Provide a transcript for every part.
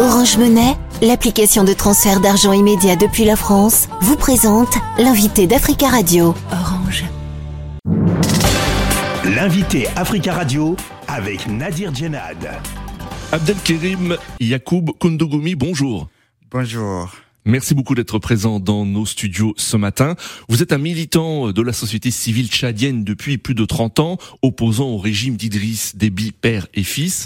Orange Monnaie, l'application de transfert d'argent immédiat depuis la France, vous présente l'invité d'Africa Radio. Orange. L'invité Africa Radio avec Nadir Djenad. Abdelkerim Yacoub Kondogumi, bonjour. Bonjour. Merci beaucoup d'être présent dans nos studios ce matin. Vous êtes un militant de la société civile tchadienne depuis plus de 30 ans, opposant au régime d'Idriss Déby père et fils.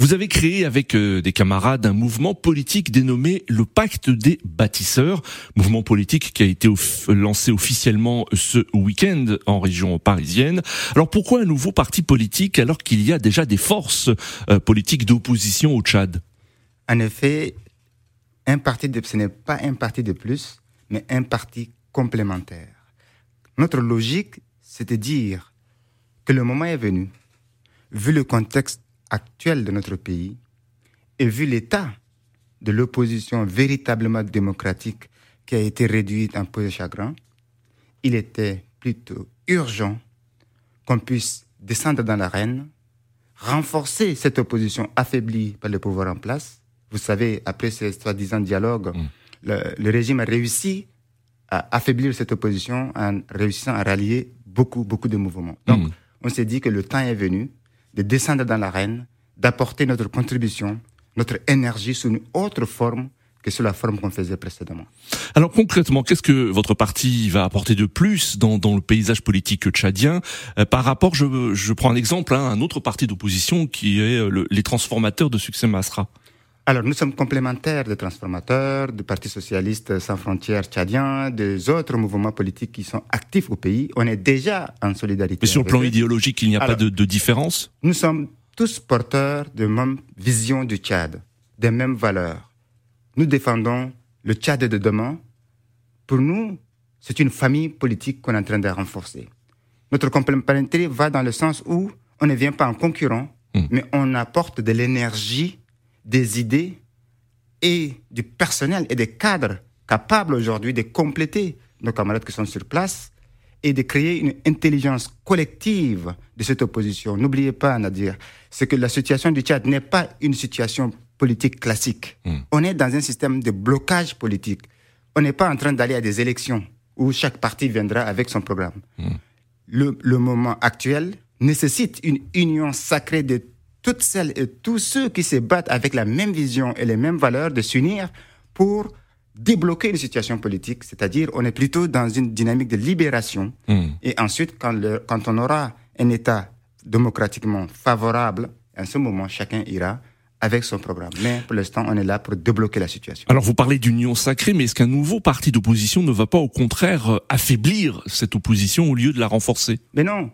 Vous avez créé avec euh, des camarades un mouvement politique dénommé le Pacte des bâtisseurs, mouvement politique qui a été lancé officiellement ce week-end en région parisienne. Alors pourquoi un nouveau parti politique alors qu'il y a déjà des forces euh, politiques d'opposition au Tchad? En effet, un parti de, ce n'est pas un parti de plus, mais un parti complémentaire. Notre logique, de dire que le moment est venu, vu le contexte actuel de notre pays et vu l'état de l'opposition véritablement démocratique qui a été réduite en peau de chagrin, il était plutôt urgent qu'on puisse descendre dans l'arène, renforcer cette opposition affaiblie par le pouvoir en place vous savez, après ces soi-disant dialogues, mm. le, régime a réussi à affaiblir cette opposition en réussissant à rallier beaucoup, beaucoup de mouvements. Donc, mm. on s'est dit que le temps est venu de descendre dans l'arène, d'apporter notre contribution, notre énergie sous une autre forme que sous la forme qu'on faisait précédemment. Alors concrètement, qu'est-ce que votre parti va apporter de plus dans, dans le paysage politique tchadien? Euh, par rapport, je, je prends un exemple, hein, un autre parti d'opposition qui est euh, les transformateurs de succès Masra alors, nous sommes complémentaires des transformateurs, du Parti socialiste sans frontières tchadien, des autres mouvements politiques qui sont actifs au pays. On est déjà en solidarité. Mais sur le plan idéologique, il n'y a pas de, de, différence Nous sommes tous porteurs de même vision du Tchad, des mêmes valeurs. Nous défendons le Tchad de demain. Pour nous, c'est une famille politique qu'on est en train de renforcer. Notre complémentarité va dans le sens où on ne vient pas en concurrent, hmm. mais on apporte de l'énergie des idées et du personnel et des cadres capables aujourd'hui de compléter nos camarades qui sont sur place et de créer une intelligence collective de cette opposition. N'oubliez pas, Nadir, c'est que la situation du Tchad n'est pas une situation politique classique. Hmm. On est dans un système de blocage politique. On n'est pas en train d'aller à des élections où chaque parti viendra avec son programme. Hmm. Le, le moment actuel nécessite une union sacrée de toutes celles et tous ceux qui se battent avec la même vision et les mêmes valeurs de s'unir pour débloquer une situation politique, c'est-à-dire on est plutôt dans une dynamique de libération. Hmm. Et ensuite, quand, le, quand on aura un État démocratiquement favorable, à ce moment, chacun ira avec son programme. Mais pour l'instant, on est là pour débloquer la situation. Alors vous parlez d'union sacrée, mais est-ce qu'un nouveau parti d'opposition ne va pas au contraire euh, affaiblir cette opposition au lieu de la renforcer? Mais non,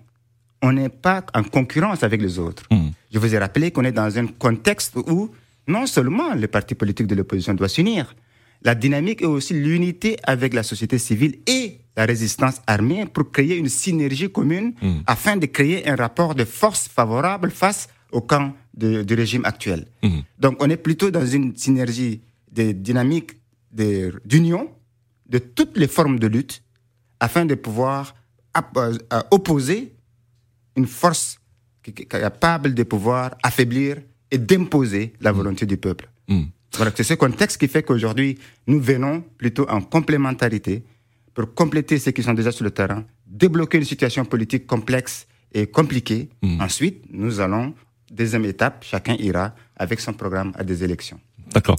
on n'est pas en concurrence avec les autres. Hmm. Je vous ai rappelé qu'on est dans un contexte où non seulement les partis politiques de l'opposition doivent s'unir, la dynamique est aussi l'unité avec la société civile et la résistance armée pour créer une synergie commune hmm. afin de créer un rapport de force favorable face au camp du régime actuel. Hmm. Donc on est plutôt dans une synergie de dynamique d'union de, toutes les formes de lutte afin de pouvoir euh, opposer une force capable de pouvoir affaiblir et d'imposer la mm. volonté du peuple. Mm. Voilà, c'est ce contexte qui fait qu'aujourd'hui, nous venons plutôt en complémentarité pour compléter ceux qui sont déjà sur le terrain, débloquer une situation politique complexe et compliquée. Mm. Ensuite, nous allons, deuxième étape, chacun ira avec son programme à des élections. D'accord.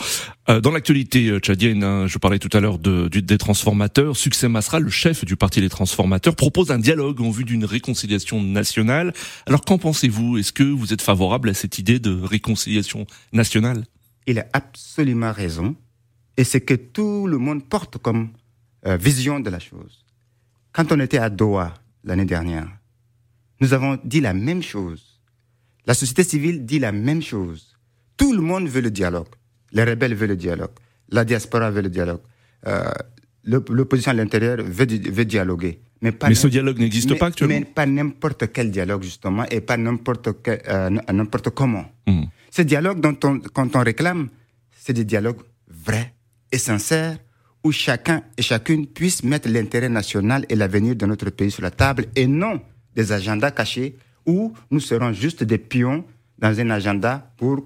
Euh, dans l'actualité euh, tchadienne, hein, je parlais tout à l'heure de, des transformateurs. Succès Masra, le chef du parti des transformateurs, propose un dialogue en vue d'une réconciliation nationale. Alors qu'en pensez-vous? Est-ce que vous êtes favorable à cette idée de réconciliation nationale? Il a absolument raison. Et c'est que tout le monde porte comme euh, vision de la chose. Quand on était à Doha l'année dernière, nous avons dit la même chose. La société civile dit la même chose. Tout le monde veut le dialogue. Les rebelles veulent le dialogue. La diaspora veut le dialogue. Euh, L'opposition à l'intérieur veut, veut, dialoguer. Mais, pas mais ce dialogue n'existe pas actuellement Mais pas n'importe quel dialogue, justement, et pas n'importe euh, comment. Hmm. Ce dialogue dont on, quand on réclame, c'est des dialogues vrais et sincères, où chacun et chacune puisse mettre l'intérêt national et l'avenir de notre pays sur la table, et non des agendas cachés où nous serons juste des pions dans un agenda pour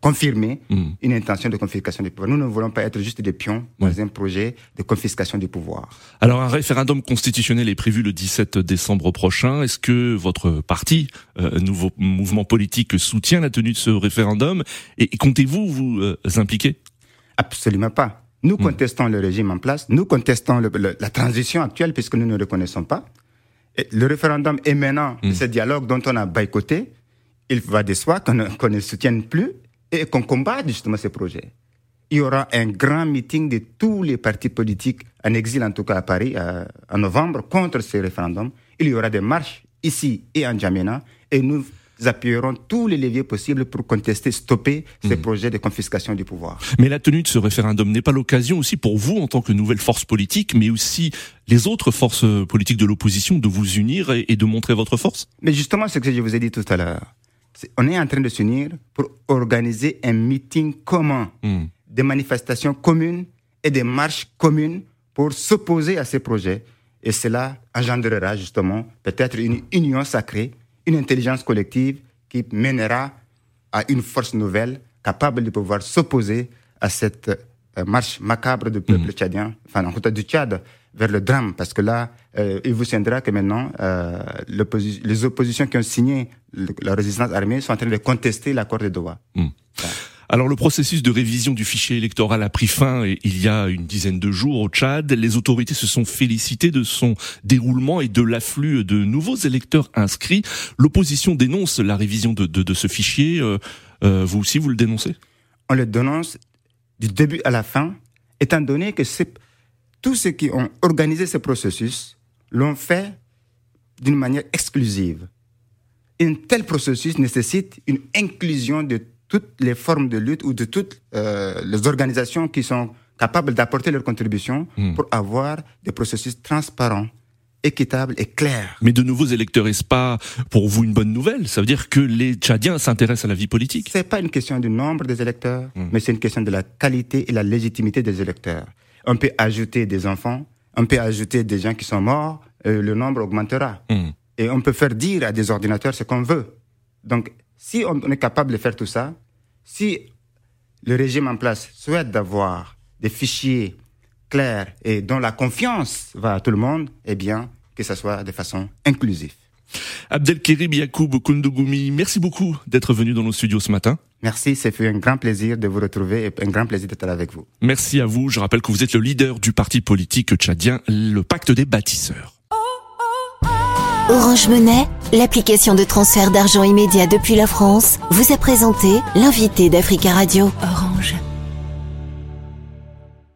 confirmer hmm. une intention de confiscation du pouvoir. Nous ne voulons pas être juste des pions dans un projet de confiscation du pouvoir. Alors un référendum constitutionnel est prévu le 17 décembre prochain. Est-ce que votre parti, euh, nouveau mouvement politique, soutient la tenue de ce référendum? Et, comptez-vous vous euh, impliquer? Absolument pas. Nous hmm. contestons le régime en place, nous contestons la transition actuelle puisque nous ne le reconnaissons pas. Et le référendum émanant de hmm. ce dialogue dont on a boycotté, il va de soi qu'on ne, ne soutienne plus et qu'on combatte justement ces projets. Il y aura un grand meeting de tous les partis politiques, en exil en tout cas à Paris, euh, en novembre, contre ce référendum. Il y aura des marches ici et en Djamena et nous appuierons tous les leviers possibles pour contester, stopper ces hmm. projets de confiscation du pouvoir. Mais la tenue de ce référendum n'est pas l'occasion aussi pour vous, en tant que nouvelle force politique, mais aussi les autres forces politiques de l'opposition, de vous unir et, de montrer votre force? Mais justement, c'est ce que je vous ai dit tout à l'heure. On est en train de s'unir pour organiser un meeting commun, hmm. des manifestations communes et des marches communes pour s'opposer à ces projets. Et cela engendrera justement peut-être une union sacrée une intelligence collective qui mènera à une force nouvelle capable de pouvoir s'opposer à cette euh, marche macabre du peuple mhm. tchadien, enfin en tout du Tchad, vers le drame. Parce que là, euh, il vous tiendra que maintenant, euh, les oppositions qui ont signé la résistance armée sont en train de contester l'accord de Doha. Mhm. Alors le processus de révision du fichier électoral a pris fin il y a une dizaine de jours au Tchad. Les autorités se sont félicitées de son déroulement et de l'afflux de nouveaux électeurs inscrits. L'opposition dénonce la révision de, ce fichier. Euh, euh, vous aussi, vous le dénoncez? On le dénonce du début à la fin, étant donné que tous ceux qui ont organisé ce processus l'ont fait d'une manière exclusive. Un tel processus nécessite une inclusion de toutes les formes de lutte ou de toutes euh, les organisations qui sont capables d'apporter leur contribution hmm. pour avoir des processus transparents équitables et clairs. Mais de nouveaux électeurs, est-ce pas pour vous une bonne nouvelle? Ça veut dire que les Tchadiens s'intéressent à la vie politique? C'est pas une question du nombre des électeurs, hmm. mais c'est une question de la qualité et la légitimité des électeurs. On peut ajouter des enfants, on peut ajouter des gens qui sont morts, euh, le nombre augmentera. Hmm. Et on peut faire dire à des ordinateurs ce qu'on veut. Donc, si on est capable de faire tout ça, si le régime en place souhaite d'avoir des fichiers clairs et dont la confiance va à tout le monde, eh bien, que ça soit de façon inclusive. Abdelkirim Yacoub Koundougoumi, merci beaucoup d'être venu dans nos studios ce matin. Merci, c'est fait un grand plaisir de vous retrouver et un grand plaisir d'être avec vous. Merci à vous. Je rappelle que vous êtes le leader du parti politique tchadien, le Pacte des bâtisseurs. Orange Monnaie, l'application de transfert d'argent immédiat depuis la France, vous a présenté l'invité d'Africa Radio.